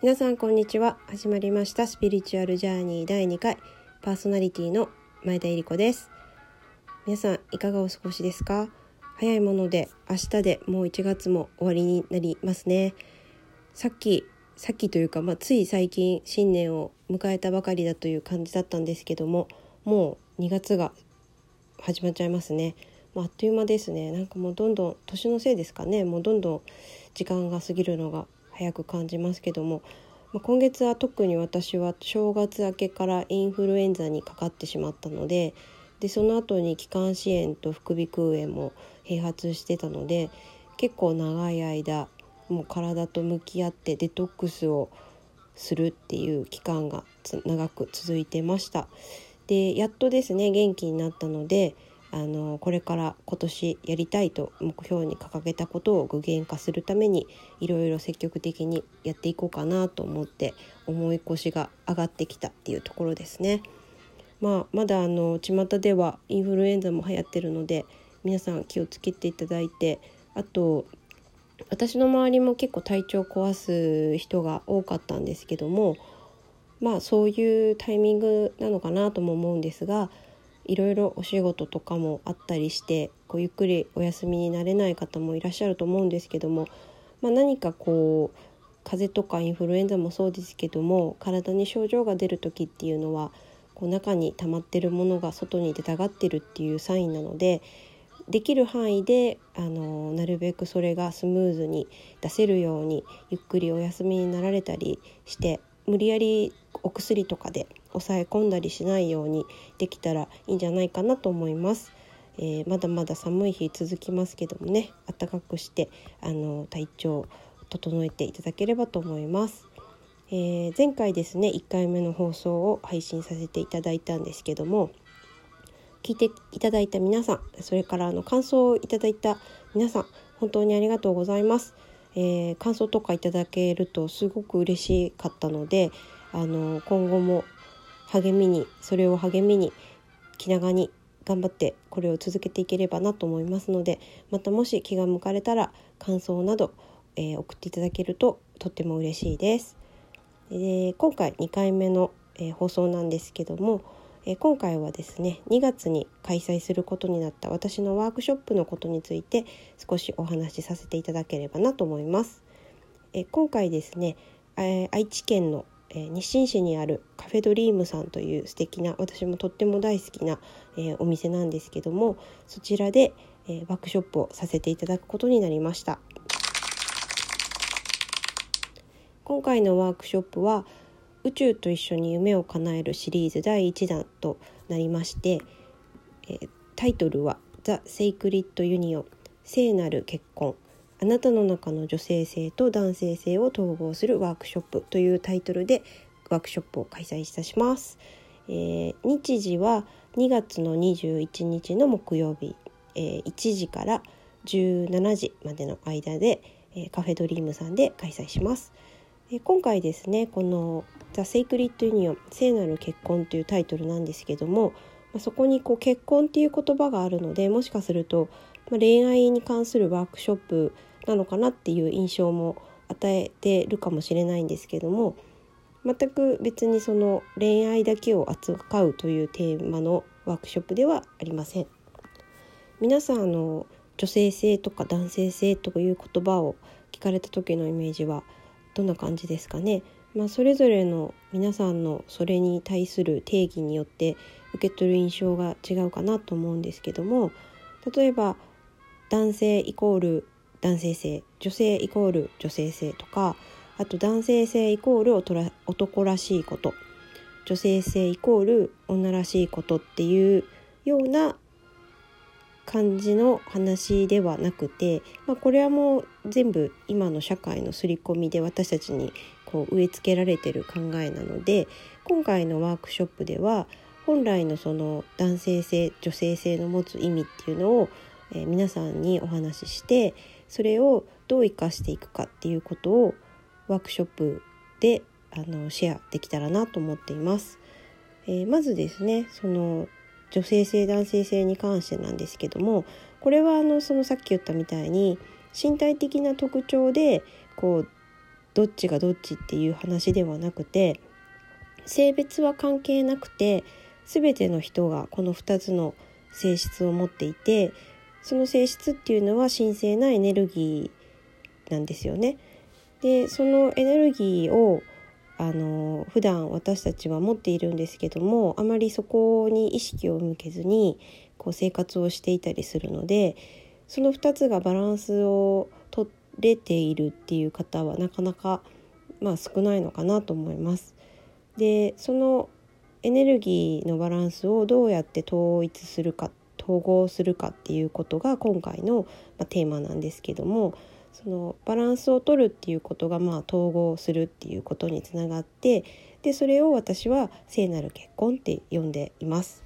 皆さんこんにちは。始まりました。スピリチュアルジャーニー第2回。パーソナリティの前田恵理子です。皆さんいかがお過ごしですか？早いもので明日でもう1月も終わりになりますね。さっきさっきというか、まあ、つい最近新年を迎えたばかりだという感じだったんですけどももう2月が始まっちゃいますね。あっという間ですね。なんかもうどんどん年のせいですかね。もうどんどん時間が過ぎるのが早く感じますけども、ま、今月は特に私は正月明けからインフルエンザにかかってしまったのででその後に気管支炎と副鼻腔炎も併発してたので結構長い間もう体と向き合ってデトックスをするっていう期間が長く続いてました。でやっとですね元気になったのであのこれから今年やりたいと目標に掲げたことを具現化するためにいろいろ積極的にやっていこうかなと思って思い越しが上がってきたっていうところですね。まあ、まだあの巷ではインフルエンザも流行ってるので皆さん気をつけていただいてあと私の周りも結構体調壊す人が多かったんですけどもまあそういうタイミングなのかなとも思うんですがいろいろお仕事とかもあったりしてこうゆっくりお休みになれない方もいらっしゃると思うんですけども、まあ、何かこう風邪とかインフルエンザもそうですけども体に症状が出る時っていうのはこう中に溜まってるものが外に出たがってるっていうサインなのでできる範囲であのなるべくそれがスムーズに出せるようにゆっくりお休みになられたりして無理やりお薬とかで抑え込んだりしないようにできたらいいんじゃないかなと思います。えー、まだまだ寒い日続きますけどもね暖かくしてあの体調整えていただければと思います。えー、前回ですね1回目の放送を配信させていただいたんですけども聞いていただいた皆さんそれからあの感想をいただいた皆さん本当にありがとうございます。えー、感想とかいただけるとすごく嬉しかったのであの今後も励みにそれを励みに気長に頑張ってこれを続けていければなと思いますのでまたもし気が向かれたら感想など、えー、送っていただけるととっても嬉しいです。で今回2回目の、えー、放送なんですけども、え今回はですね2月に開催することになった私のワークショップのことについて少しお話しさせていただければなと思います。え今回ですね、え愛知県のえー、日進市にあるカフェドリームさんという素敵な私もとっても大好きな、えー、お店なんですけどもそちらで、えー、ワークショップをさせていただくことになりました。今回のワークショップは宇宙と一緒に夢を叶えるシリーズ第1弾となりまして、えタイトルは「 The Sacred Union聖なる結婚。あなたの中の女性性と男性性を統合するワークショップというタイトルでワークショップを開催いたします。えー、日時は2月の21日の木曜日、えー、1時から17時までの間で、えー、カフェドリームさんで開催します。え今回ですねこの「 The Sacred Union 聖なる結婚」というタイトルなんですけども、まあ、そこにこう結婚っていう言葉があるのでもしかすると、まあ、恋愛に関するワークショップなのかなっていう印象も与えてるかもしれないんですけども全く別にその恋愛だけを扱うというテーマのワークショップではありません。皆さんあの女性性とか男性性という言葉を聞かれた時のイメージはどんな感じですかね、まあ、それぞれの皆さんのそれに対する定義によって受け取る印象が違うかなと思うんですけども例えば男性イコール男性性女性イコール女性性とかあと男性性イコール男らしいこと。女性性イコール女らしいことっていうような感じの話ではなくて、まあ、これはもう全部今の社会の刷り込みで私たちにこう植え付けられてる考えなので今回のワークショップでは本来のその男性性女性性の持つ意味っていうのを、えー、皆さんにお話ししてそれをどう生かしていくかっていうことをワークショップであのシェアできたらなと思っています。えー、まずですねその女性性男性性に関してなんですけどもこれはあのそのさっき言ったみたいに身体的な特徴でこうどっちがどっちっていう話ではなくて性別は関係なくて全ての人がこの2つの性質を持っていてその性質っていうのは神聖なエネルギーなんですよね。でそのエネルギーをあの普段私たちは持っているんですけどもあまりそこに意識を向けずにこう生活をしていたりするのでその2つがバランスを取れているっていう方はなかなか、まあ、少ないのかなと思います。でそのエネルギーのバランスをどうやって統一するか統合するかっていうことが今回の、テーマなんですけどもそのバランスを取るっていうことがまあ統合するっていうことにつながってでそれを私は聖なる結婚って呼んでいます。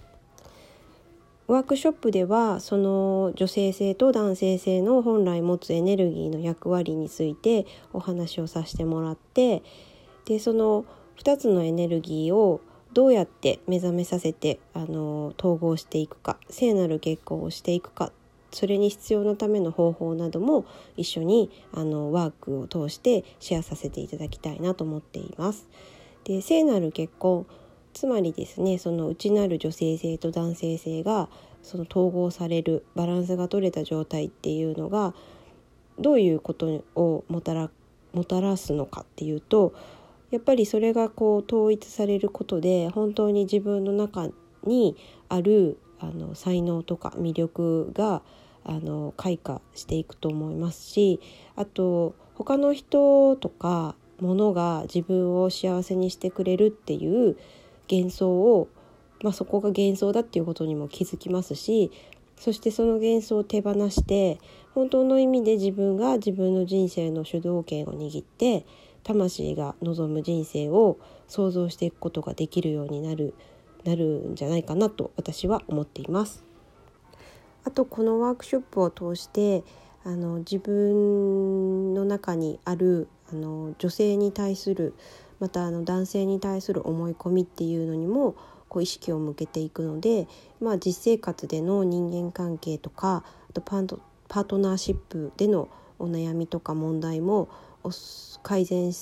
ワークショップではその女性性と男性性の本来持つエネルギーの役割についてお話をさせてもらってでその2つのエネルギーをどうやって目覚めさせてあの統合していくか聖なる結婚をしていくかそれに必要なための方法なども一緒にあのワークを通してシェアさせていただきたいなと思っています。で聖なる結婚つまりですねその内なる女性性と男性性がその統合されるバランスが取れた状態っていうのがどういうことをもたらもたらすのかっていうとやっぱりそれがこう統一されることで本当に自分の中にあるあの才能とか魅力があの開花していくと思いますしあと他の人とかものが自分を幸せにしてくれるっていう幻想を、まあ、そこが幻想だっていうことにも気づきますしそしてその幻想を手放して本当の意味で自分が自分の人生の主導権を握って魂が望む人生を想像していくことができるようになるなるんじゃないかなと私は思っています。あとこのワークショップを通してあの自分の中にあるあの女性に対するまたあの男性に対する思い込みっていうのにもこう意識を向けていくので、まあ、実生活での人間関係とかあとパートパートナーシップでのお悩みとか問題も改善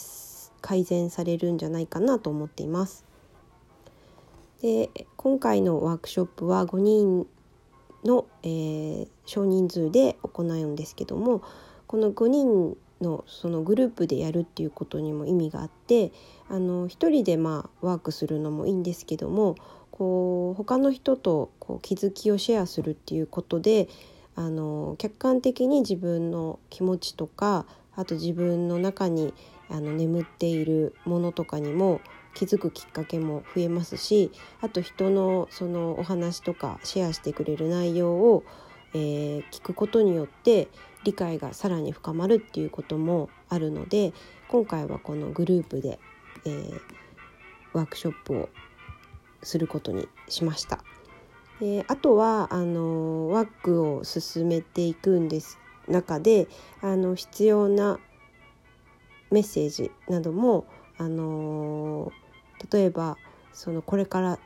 改善されるんじゃないかなと思っています。で今回のワークショップは5人の、えー、少人数で行うんですけどもこの5人のそのグループでやるっていうことにも意味があってあの1人でまあワークするのもいいんですけどもこう他の人とこう気づきをシェアするっていうことであの客観的に自分の気持ちとかあと自分の中にあの眠っているものとかにも気づくきっかけも増えますしあと人のそのお話とかシェアしてくれる内容を、えー、聞くことによって理解がさらに深まるっていうこともあるので今回はこのグループで、えー、ワークショップをすることにしました。であとはあのワークを進めていくんです中であの必要なメッセージなどもあの例えばそのこれから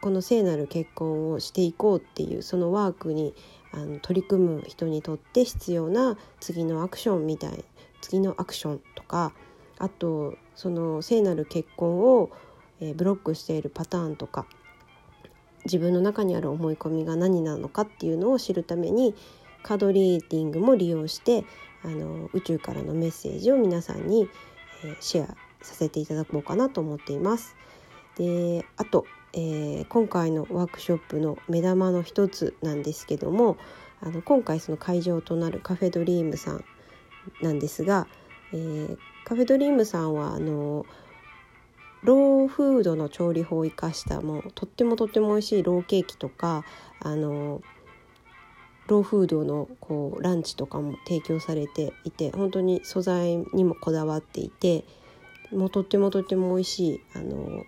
この聖なる結婚をしていこうっていうそのワークにあの取り組む人にとって必要な次のアクションみたい次のアクションとかあとその聖なる結婚を、え、ブロックしているパターンとか自分の中にある思い込みが何なのかっていうのを知るためにカードリーディングも利用してあの宇宙からのメッセージを皆さんに、えー、シェアさせていただこうかなと思っています。であと、えー、今回のワークショップの目玉の一つなんですけどもあの今回その会場となるカフェドリームさんなんですが、えー、カフェドリームさんはあのローフードの調理法を生かしたもうとってもとっても美味しいローケーキとかあのローフードのこうランチとかも提供されていて本当に素材にもこだわっていてもうとってもとっても美味しいあの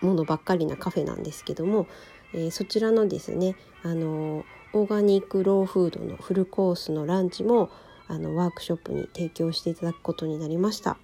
ものばっかりなカフェなんですけども、えー、そちらのですねあのオーガニックローフードのフルコースのランチもあのワークショップに提供していただくことになりました。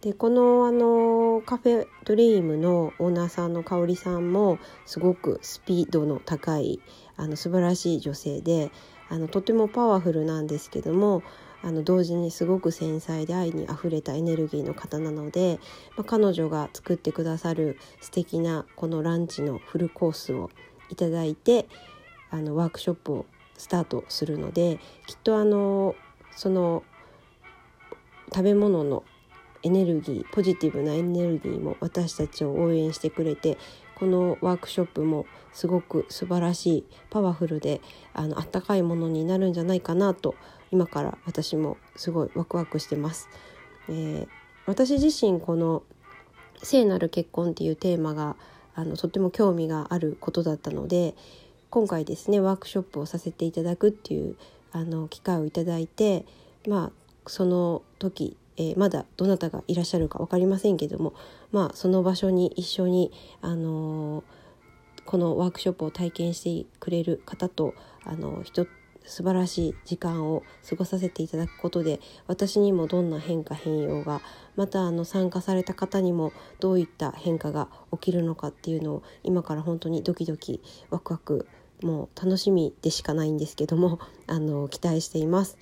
でこのあのカフェドリームのオーナーさんの香里さんもすごくスピードの高いあの素晴らしい女性であのとてもパワフルなんですけどもあの同時にすごく繊細で愛にあふれたエネルギーの方なので、まあ、彼女が作ってくださる素敵なこのランチのフルコースをいただいてあのワークショップをスタートするのできっとあのその食べ物のエネルギーポジティブなエネルギーも私たちを応援してくれてこのワークショップもすごく素晴らしいパワフルであのあったかいものになるんじゃないかなと今から私もすごいワクワクしてます。えー、私自身この聖なる結婚っていうテーマがあのとっても興味があることだったので今回ですねワークショップをさせていただくっていうあの機会をいただいてまあその時えー、まだどなたがいらっしゃるか分かりませんけども、まあ、その場所に一緒に、あのー、このワークショップを体験してくれる方と、あのー、素晴らしい時間を過ごさせていただくことで私にもどんな変化変容がまたあの参加された方にもどういった変化が起きるのかっていうのを今から本当にドキドキワクワクもう楽しみでしかないんですけどもあの期待しています。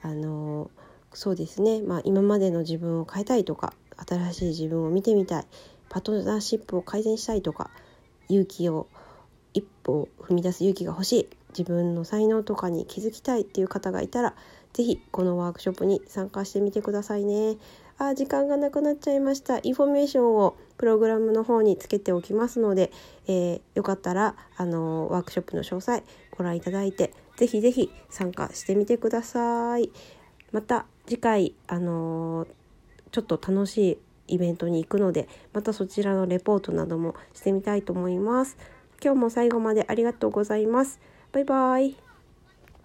あのそうですね、まあ、今までの自分を変えたいとか新しい自分を見てみたい。パートナーシップを改善したいとか勇気を一歩踏み出す勇気が欲しい。自分の才能とかに気づきたいっていう方がいたら是非このワークショップに参加してみてくださいね。あ時間がなくなっちゃいました。インフォメーションをプログラムの方につけておきますので、えー、よかったらあのワークショップの詳細ご覧いただいて是非是非参加してみてください。また次回あのー、ちょっと楽しいイベントに行くのでまたそちらのレポートなどもしてみたいと思います。今日も最後までありがとうございます。バイバイ。